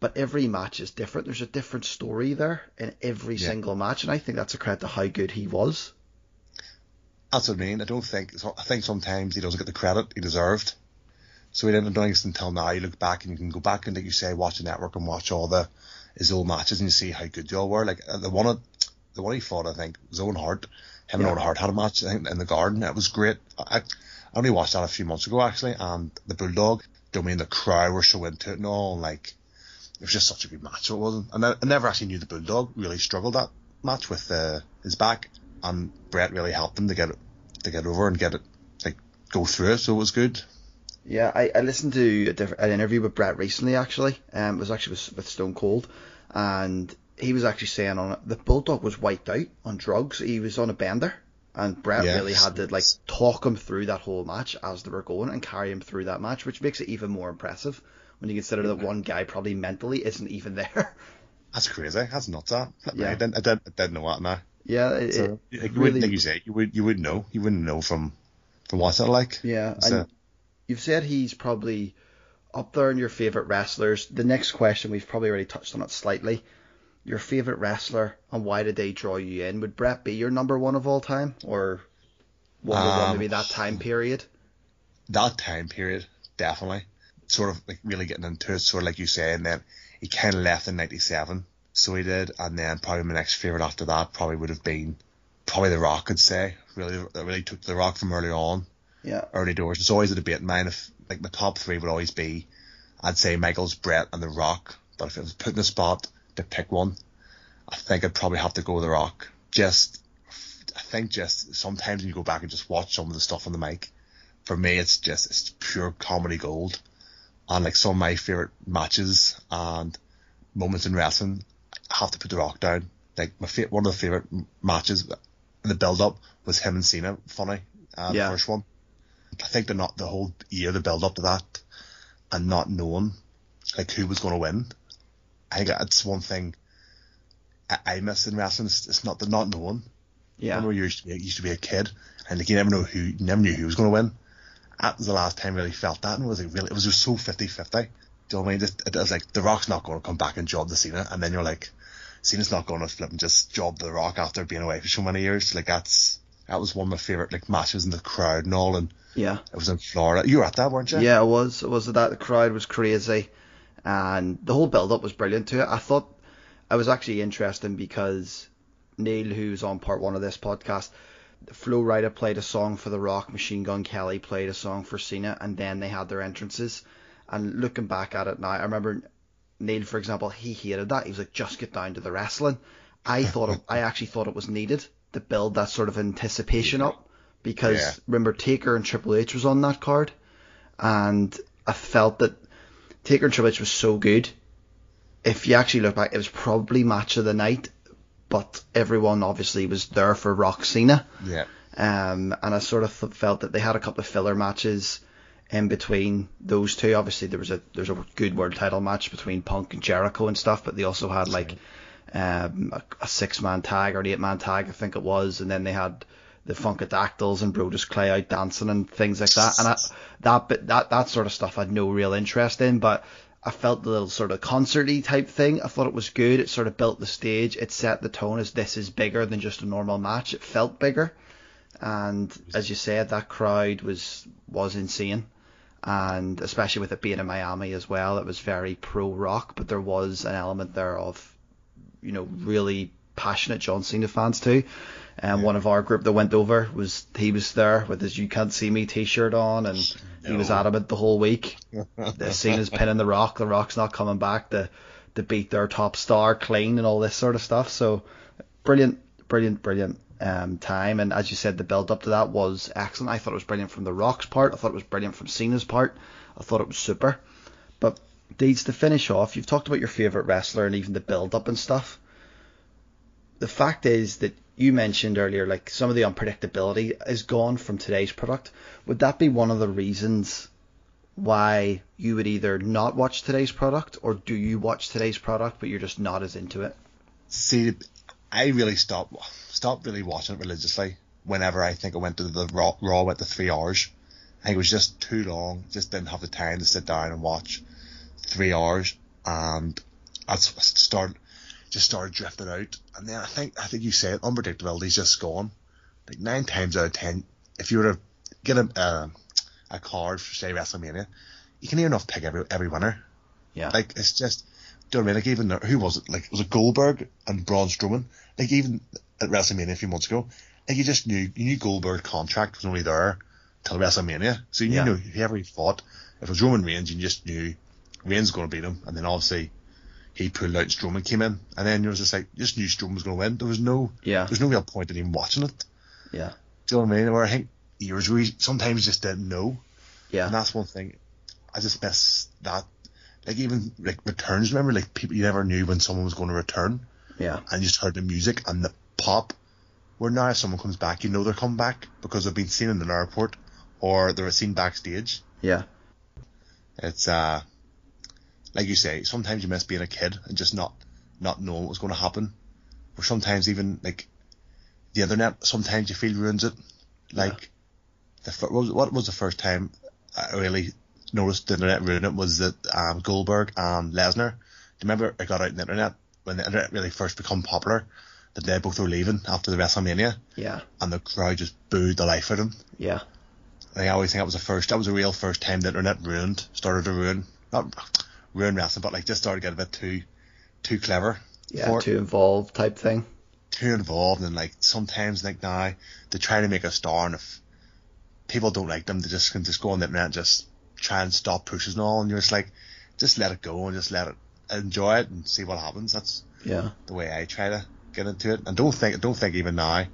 but every match is different. There's a different story there in every single match, and I think that's a credit to how good he was. that's what I mean. I don't think so. I think sometimes he doesn't get the credit he deserved. So he didn't this until now. You look back and you can go back and like you say, watch the network and watch all the his old matches and you see how good they all were. Like uh, the one, the one he fought, I think, was Owen Hart. Him and Yeah. Owen Hart had a match I think, in the garden. It was great. I, I only watched that a few months ago actually, and the Bulldog. I mean the crowd were so into it and all. And, like it was just such a good match. It wasn't. And I, I never actually knew the Bulldog really struggled that match with uh, his back, and Bret really helped him to get it to get over and get it like go through it. So it was good. Yeah, I, I listened to a diff- an interview with Bret recently. Actually, um, it was actually with, with Stone Cold, and he was actually saying on it the Bulldog was wiped out on drugs. He was on a bender, and Bret Yes. really had to like talk him through that whole match as they were going and carry him through that match, which makes it even more impressive when you consider that one guy probably mentally isn't even there. That's crazy. That's nuts. That. Yeah. I didn't. I didn't, I didn't know that now. yeah, it, So, it like, you really- wouldn't, like you say, you would you wouldn't know. You wouldn't know from from what's that like. Yeah, So- and you've said he's probably up there in your favorite wrestlers. The next question we've probably already touched on it slightly. Your favorite wrestler and why did they draw you in? Would Bret be your number one of all time, or one one Um, maybe that time period? that time period, definitely. Sort of like really getting into it, sort of like you say, and then he kind of left in '97, so he did, and then probably my next favorite after that probably would have been probably The Rock. I'd say really, that really took The Rock from early on, Yeah, early doors. It's always a debate in mine. If like my top three would always be, I'd say Michaels, Bret, and The Rock. But if it was put in a spot to pick one, I think I'd probably have to go with The Rock. Just, I think just sometimes when you go back and just watch some of the stuff on the mic, for me it's just it's pure comedy gold. And like some of my favorite matches and moments in wrestling, I have to put The Rock down. Like my fa- one of the favorite matches in the build up was him and Cena. Funny, uh, Yeah. the first one. I think the not the whole year, the build up to that, and not knowing like who was going to win. I think that's one thing I, I miss in wrestling. It's, it's not the not knowing. yeah, Remember, you used to be, used to be a kid, and like you never know who, you never knew who was going to win. That was the last time I really felt that, and it was like really, it was just so 50-50. Do you know what I mean? Just, it was like the Rock's not going to come back and job the Cena, and then you're like, Cena's not going to flip and just job the Rock after being away for so many years. Like that's that was one of my favorite like matches in the crowd and all, and yeah. it was in Florida. You were at that, weren't you? Yeah, it was. It was that the crowd was crazy, and the whole build up was brilliant to it. I thought it was actually interesting because Neil, who's on part one of this podcast, the Flo Rida played a song for The Rock, Machine Gun Kelly played a song for Cena, and then they had their entrances. And looking back at it now, I remember Neil, for example, he hated that. He was like, just get down to the wrestling. I thought it, I actually thought it was needed to build that sort of anticipation up because Yeah. remember Taker and Triple H was on that card, and I felt that Taker and Triple H was so good. If you actually look back, it was probably match of the night, but everyone obviously was there for Rock Cena. Yeah. Um, and I sort of th- felt that they had a couple of filler matches in between those two. Obviously, there was a there's a good world title match between Punk and Jericho and stuff, but they also had like um, a, a six man tag or an eight man tag, I think it was, and then they had the Funkadactyls and Brodus Clay out dancing and things like that. And I, that bit, that that sort of stuff I had no real interest in, but I felt the little sort of concerty type thing. I thought it was good. It sort of built the stage. It set the tone as this is bigger than just a normal match. It felt bigger, and as you said, that crowd was was insane. And especially with it being in Miami as well, it was very pro rock, but there was an element there of, you know, really passionate John Cena fans too. And one of our group that went over was he was there with his "You Can't See Me" T-shirt on, and he was adamant the whole week. the Cena's pinning the Rock, the Rock's not coming back to to beat their top star clean and all this sort of stuff. So brilliant, brilliant, brilliant um, time. And as you said, the build up to that was excellent. I thought it was brilliant from the Rock's part. I thought it was brilliant from Cena's part. I thought it was super. But Deeds to finish off, you've talked about your favorite wrestler and even the build up and stuff. The fact is that you mentioned earlier, like some of the unpredictability is gone from today's product. Would that be one of the reasons why you would either not watch today's product or do you watch today's product but you're just not as into it? See, I really stopped stopped really watching it religiously whenever I think I went to the Raw, Raw went to three hours. I think it was just too long. Just didn't have the time to sit down and watch three hours, and I started just started drifting out. And then I think I think you said unpredictability's just gone. Like nine times out of ten, if you were to get a uh, a card for say WrestleMania, you can near enough pick every every winner. Yeah. Like it's just, do you know what I mean? Like even who was it? Like it was it Goldberg and Braun Strowman? Like even at WrestleMania a few months ago, like you just knew you knew Goldberg's contract was only there till WrestleMania, so you Yeah. knew whoever he fought. If it was Roman Reigns, you just knew Reigns was going to beat him, and then obviously he pulled out and Strowman came in, and then you was just like just knew Strowman was going to win. There was no, Yeah. there's no real point in even watching it. Yeah. Do you know what I mean? Where I think years we sometimes just didn't know. Yeah. And that's one thing I just miss that. Like even like returns, remember like people you never knew when someone was going to return, Yeah. and you just heard the music and the pop. Where now if someone comes back, you know they're coming back because they've been seen in an airport or they're seen backstage. Yeah. It's uh, like you say, sometimes you miss being a kid and just not not knowing what was going to happen. Or sometimes even like the internet, sometimes you feel ruins it. Like the fir- what was, what was the first time I really noticed the internet ruin it was that um, Goldberg and Lesnar. Do you remember it got out on the internet when the internet really first become popular? That they both were leaving after the WrestleMania, Yeah. and the crowd just booed the life out of them. Yeah. I always think that was the first, that was the real first time the internet ruined, started to ruin, not ruin wrestling, but like just started to get a bit too, too clever. Yeah. for it, Too involved type thing. too involved, and like sometimes like now they try to make a star, and if people don't like them, they just can just go on the internet and just try and stop pushes and all, and you're just like, just let it go and just let it enjoy it and see what happens. That's Yeah. the way I try to get into it. And don't think, don't think even now.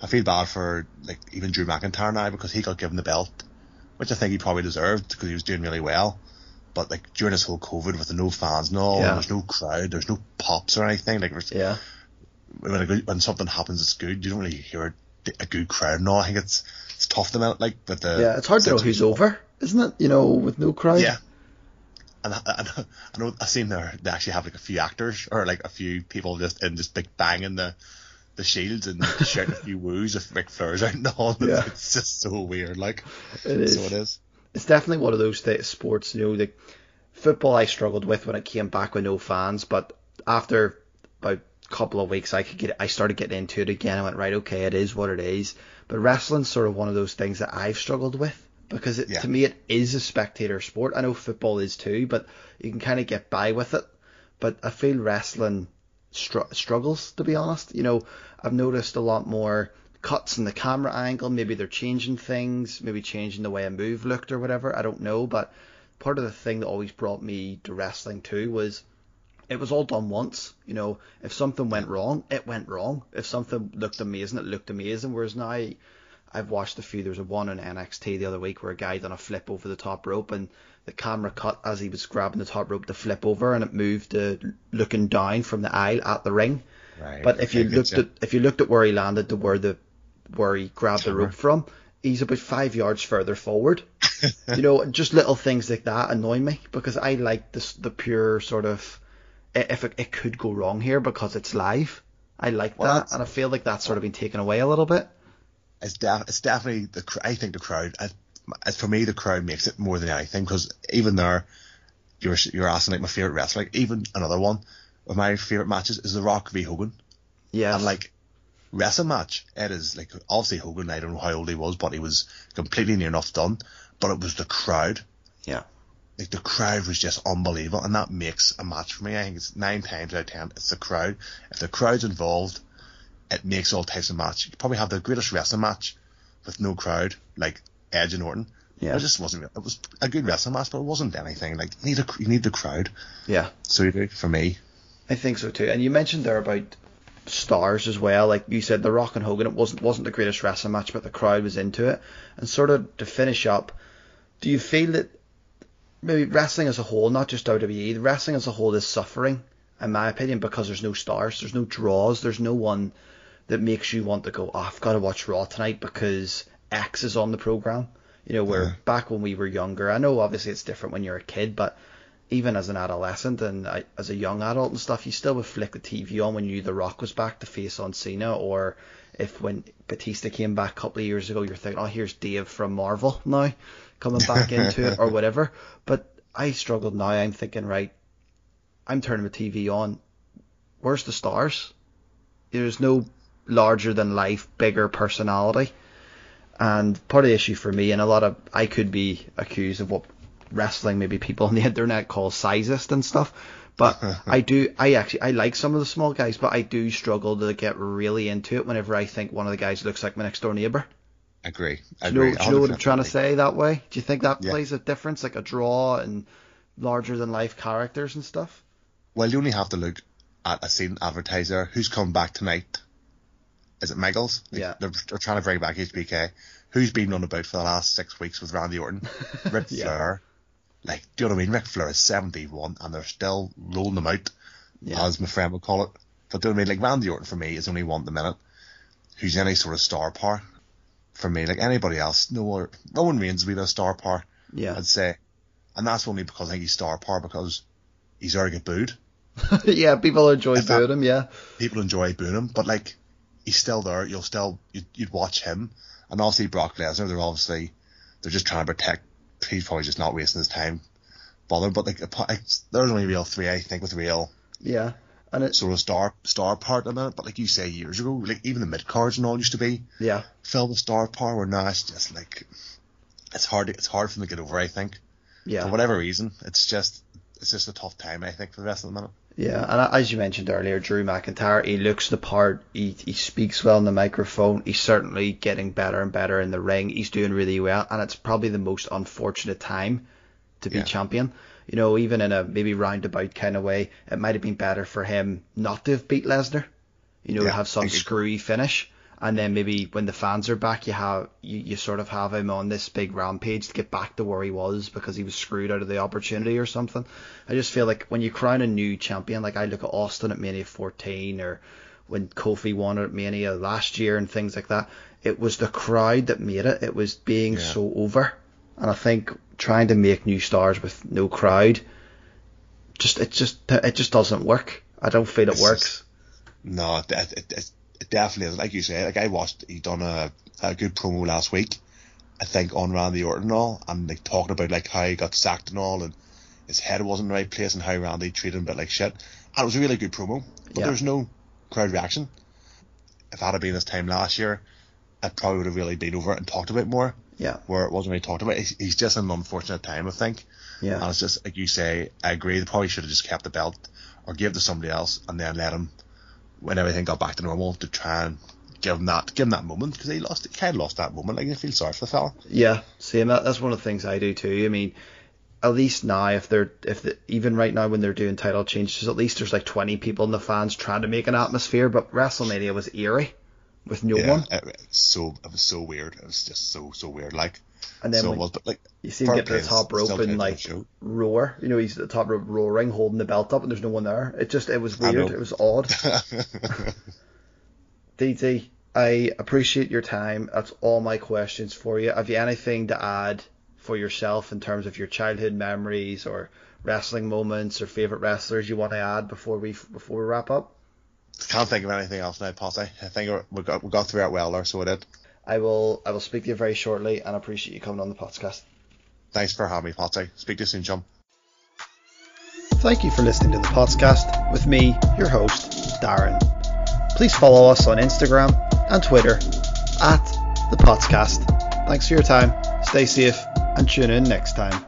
I feel bad for like even Drew McIntyre now because he got given the belt, which I think he probably deserved because he was doing really well. But like during this whole COVID with no fans all, Yeah. there's no crowd, there's no pops or anything. Like Yeah. when a good, when something happens, it's good. You don't really hear a, good crowd No. I think it's it's tough to minute like with the Yeah. It's hard to know who's over, isn't it? You know, with no crowd. yeah. And I, I, know- I know I've seen there they actually have like a few actors or like a few people just in just big banging the the shields and shouting a few woos if Ric Flair's out and all. It's, Yeah. it's just so weird. Like It is. so it is. It's definitely one of those th- sports, you know, the football I struggled with when it came back with no fans, but after about a couple of weeks I could get I started getting into it again. I went, right, okay, it is what it is. But wrestling's sort of one of those things that I've struggled with because it, Yeah. to me it is a spectator sport. I know football is too, but you can kind of get by with it. But I feel wrestling str- struggles to be honest. You know, I've noticed a lot more cuts in the camera angle. Maybe they're changing things, maybe changing the way a move looked or whatever. I don't know, but part of the thing that always brought me to wrestling too was it was all done once. You know, if something went wrong, it went wrong. If something looked amazing, it looked amazing. Whereas now, I've watched a few. There was a one on NXT the other week where a guy done a flip over the top rope, and the camera cut as he was grabbing the top rope to flip over, and it moved to looking down from the aisle at the ring. Right. But if you looked at if you looked at where he landed to where the where he grabbed the rope from, he's about five yards further forward. you know, just little things like that annoy me because I like this the pure sort of if it, it could go wrong here because it's live. I like Well, that, and I feel like that's sort of been taken away a little bit. it's, def- it's definitely the. cr- I think the crowd. I, for me, the crowd makes it more than anything because even there, you're you're asking like my favorite wrestler. Like even another one of my favorite matches is The Rock v Hogan, Yeah. and like wrestling match, it is like obviously Hogan. I don't know how old he was, but he was completely near enough done. But it was the crowd. Yeah. Like the crowd was just unbelievable, and that makes a match for me. I think it's nine times out of ten, it's the crowd. If the crowd's involved, it makes all types of match. You probably have the greatest wrestling match with no crowd, like Edge and Orton. Yeah. It just wasn't. It was a good wrestling match, but it wasn't anything. Like you need a, you need the crowd. Yeah. So you do for me. I think so too. And you mentioned there about stars as well. Like you said, The Rock and Hogan, it wasn't wasn't the greatest wrestling match, but the crowd was into it. And sort of to finish up, do you feel that maybe wrestling as a whole, not just WWE, the wrestling as a whole is suffering, in my opinion, because there's no stars, there's no draws, there's no one that makes you want to go, oh, I've got to watch Raw tonight because X is on the program. You know, where Yeah. back when we were younger, I know obviously it's different when you're a kid, but even as an adolescent and I, as a young adult and stuff, you still would flick the TV on when you knew The Rock was back to face on Cena, or if when Batista came back a couple of years ago, you're thinking, oh, here's Dave from Marvel now coming back into it or whatever. But I struggled now. I'm thinking, right, I'm turning the TV on. Where's the stars? There's no larger than life, bigger personality. And part of the issue for me, and a lot of I could be accused of what wrestling maybe people on the internet call sizist and stuff. But I do, I actually, I like some of the small guys, but I do struggle to get really into it whenever I think one of the guys looks like my next door neighbor. Agree. Do you, know, Agree. do you know what I'm trying to say that way? Do you think that Yeah. plays a difference, like a draw and larger than life characters and stuff? Well, you only have to look at a scene advertiser who's come back tonight. Is it Michaels? Yeah. They're, they're trying to bring back HBK. Who's been on about for the last six weeks with Randy Orton? Ric Yeah. Flair. Like, do you know what I mean? Ric Flair is 71 and they're still rolling them out, Yeah. as my friend would call it. But do you know what I mean? Like, Randy Orton for me is only one at the minute who's any sort of star power. For me, like anybody else, no more. Roman Reigns would be the star power, Yeah. I'd say. And that's only because I think he's star power because he's already get booed yeah, people enjoy If that- booing him, yeah. people enjoy booing him, but like he's still there. You'll still you'd, you'd watch him, and obviously Brock Lesnar. They're obviously they're just trying to protect. He's probably just not wasting his time bothering. But like there's only real three I think with real Yeah. And it's, sort of star star part in it. But like you say years ago, like even the mid cards and all used to be yeah. filled with star power. Where now it's just like it's hard. It's hard for them to get over. I think yeah for whatever reason, it's just it's just a tough time. I think for the rest of the minute. Yeah, and as you mentioned earlier, Drew McIntyre, he looks the part. He, he speaks well in the microphone. He's certainly getting better and better in the ring. He's doing really well, and it's probably the most unfortunate time to be Yeah. champion. You know, even in a maybe roundabout kind of way, it might have been better for him not to have beat Lesnar. You know, to have some screwy finish, and then maybe when the fans are back, you have you, you sort of have him on this big rampage to get back to where he was because he was screwed out of the opportunity or something. I just feel like when you crown a new champion, like I look at Austin at Mania 14 or when Kofi won at Mania last year and things like that, it was the crowd that made it. It was being Yeah. so over. And I think trying to make new stars with no crowd, just it just it just doesn't work. I don't feel it It's works. just- No, it, it, it, it definitely is. Like you say, like I watched, he done a, a good promo last week, I think, on Randy Orton and all, and like talking about like how he got sacked and all, and his head wasn't in the right place, and how Randy treated him a bit like shit. And it was a really good promo, but Yeah. there's no crowd reaction. If that had been this time last year, it probably would have really been over it and talked about it more, Yeah, where it wasn't really talked about. He's, he's just in an unfortunate time, I think. Yeah. And it's just like you say, I agree. They probably should have just kept the belt or give it to somebody else and then let him when everything got back to normal to try and give him that give him that moment because he lost he kind of lost that moment. Like I feel sorry for the fella. yeah. Same. That, that's one of the things I do too. I mean, at least now, if they're if the, even right now when they're doing title changes, at least there's like 20 people in the fans trying to make an atmosphere. But WrestleMania was eerie with no yeah, one. it, it's so it was so weird. It was just so so weird. Like And then so when was, but like you see him get to the top rope and kind of a like roar. You know, he's at the top rope roaring, holding the belt up, and there's no one there. It just it was weird. It was odd. DT, I appreciate your time. That's all my questions for you. Have you anything to add for yourself in terms of your childhood memories or wrestling moments or favorite wrestlers you want to add before we before we wrap up? Can't think of anything else now, Posse. I think we got we got through it well there, so we did. I will I will speak to you very shortly, and I appreciate you coming on the podcast. Thanks for having me, Potsy. Speak to you soon, chum. Thank you for listening to the podcast with me, your host, Darren. Please follow us on Instagram and Twitter at the podcast. Thanks for your time. Stay safe and tune in next time.